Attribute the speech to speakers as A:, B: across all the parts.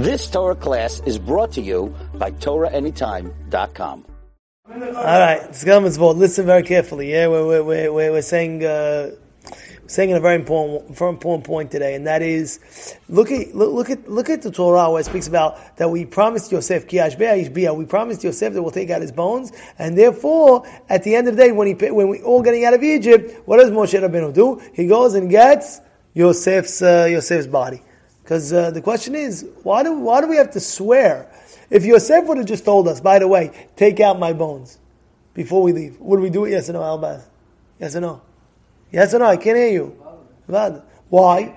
A: This Torah class is brought to you by TorahAnytime.com.
B: All right, Tzgam Listen very carefully. Yeah, we're, we're, we're, we're saying uh, saying a very important very important point today, and that is look at look, look at look at the Torah where it speaks about that we promised Yosef we promised Yosef that we'll take out his bones, and therefore at the end of the day, when he when we all getting out of Egypt, what does Moshe Rabbeinu do? He goes and gets Yosef's uh, Yosef's body. Because uh, the question is, why do why do we have to swear? If Yosef would have just told us, by the way, take out my bones before we leave, would we do it? Yes or no, Albaz? Yes or no? Yes or no? I can't hear you. Why?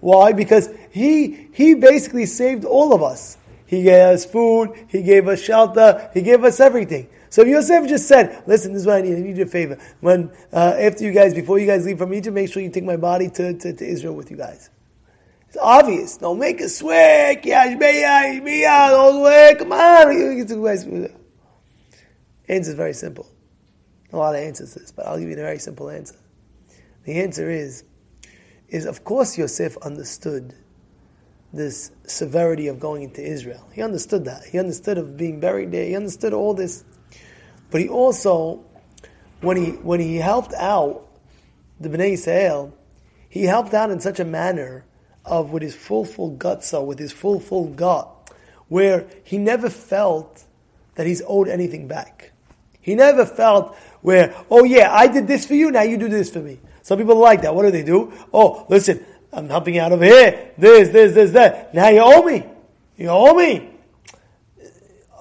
B: Why? Because he he basically saved all of us. He gave us food. He gave us shelter. He gave us everything. So if Yosef just said, "Listen, this is what I need. I need your favor. When uh, after you guys, before you guys leave from Egypt, make sure you take my body to, to, to Israel with you guys." It's obvious. Don't make a swear. Don't swear. Come on. Answer is very simple. A lot of answers to this, but I'll give you the very simple answer. The answer is, is of course Yosef understood this severity of going into Israel. He understood that. He understood of being buried there. He understood all this. But he also, when he when he helped out the Bnei Israel, he helped out in such a manner of with his full, full gutso, with his full, full gut, where he never felt that he's owed anything back. He never felt where, oh yeah, I did this for you, now you do this for me. Some people like that. What do they do? Oh, listen, I'm helping out over here, this, this, this, that. Now you owe me. You owe me.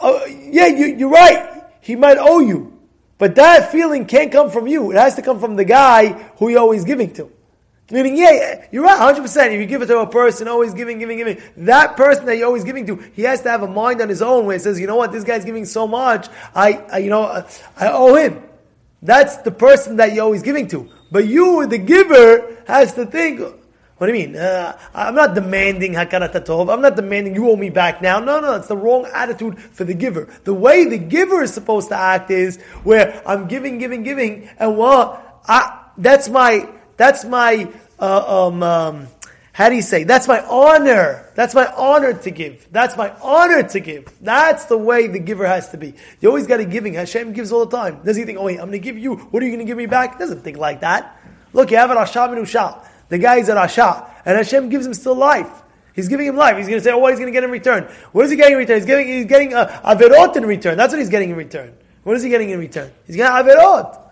B: Uh, yeah, you, you're right. He might owe you. But that feeling can't come from you. It has to come from the guy who you're always giving to. Meaning, yeah, you're right, 100%. If you give it to a person, always giving, giving, giving, that person that you're always giving to, he has to have a mind on his own where he says, you know what, this guy's giving so much, I, I you know, I owe him. That's the person that you're always giving to. But you, the giver, has to think, what do you mean? Uh, I'm not demanding hakarat tov. I'm not demanding you owe me back now. No, no, it's the wrong attitude for the giver. The way the giver is supposed to act is where I'm giving, giving, giving, and what? I, that's my that's my, uh, um, um, how do you say? That's my honor. That's my honor to give. That's my honor to give. That's the way the giver has to be. You always got to giving. Hashem gives all the time. Does he think, oh wait, I'm going to give you, what are you going to give me back? Doesn't think like that. Look, you have an Asha Minusha. The guy is an Asha. And Hashem gives him still life. He's giving him life. He's going to say, oh, what he's going to get in return? What is he getting in return? He's getting, he's getting a Averot in return. That's what he's getting in return. What is he getting in return? He's getting Averot.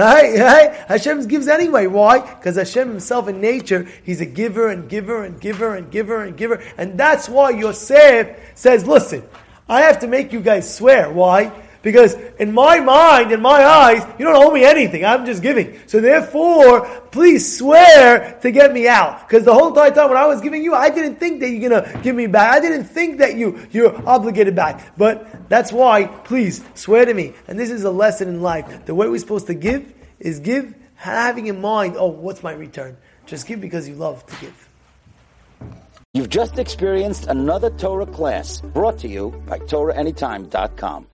B: Hey, hey, Hashem gives anyway. Why? Because Hashem himself in nature, he's a giver and giver and giver and giver and giver. And that's why Yosef says, listen, I have to make you guys swear. Why? Because in my mind, in my eyes, you don't owe me anything. I'm just giving. So therefore, please swear to get me out. Because the whole entire time when I was giving you, I didn't think that you're gonna give me back. I didn't think that you, you're obligated back. But that's why, please, swear to me. And this is a lesson in life. The way we're supposed to give is give having in mind, oh, what's my return? Just give because you love to give.
A: You've just experienced another Torah class brought to you by TorahAnytime.com.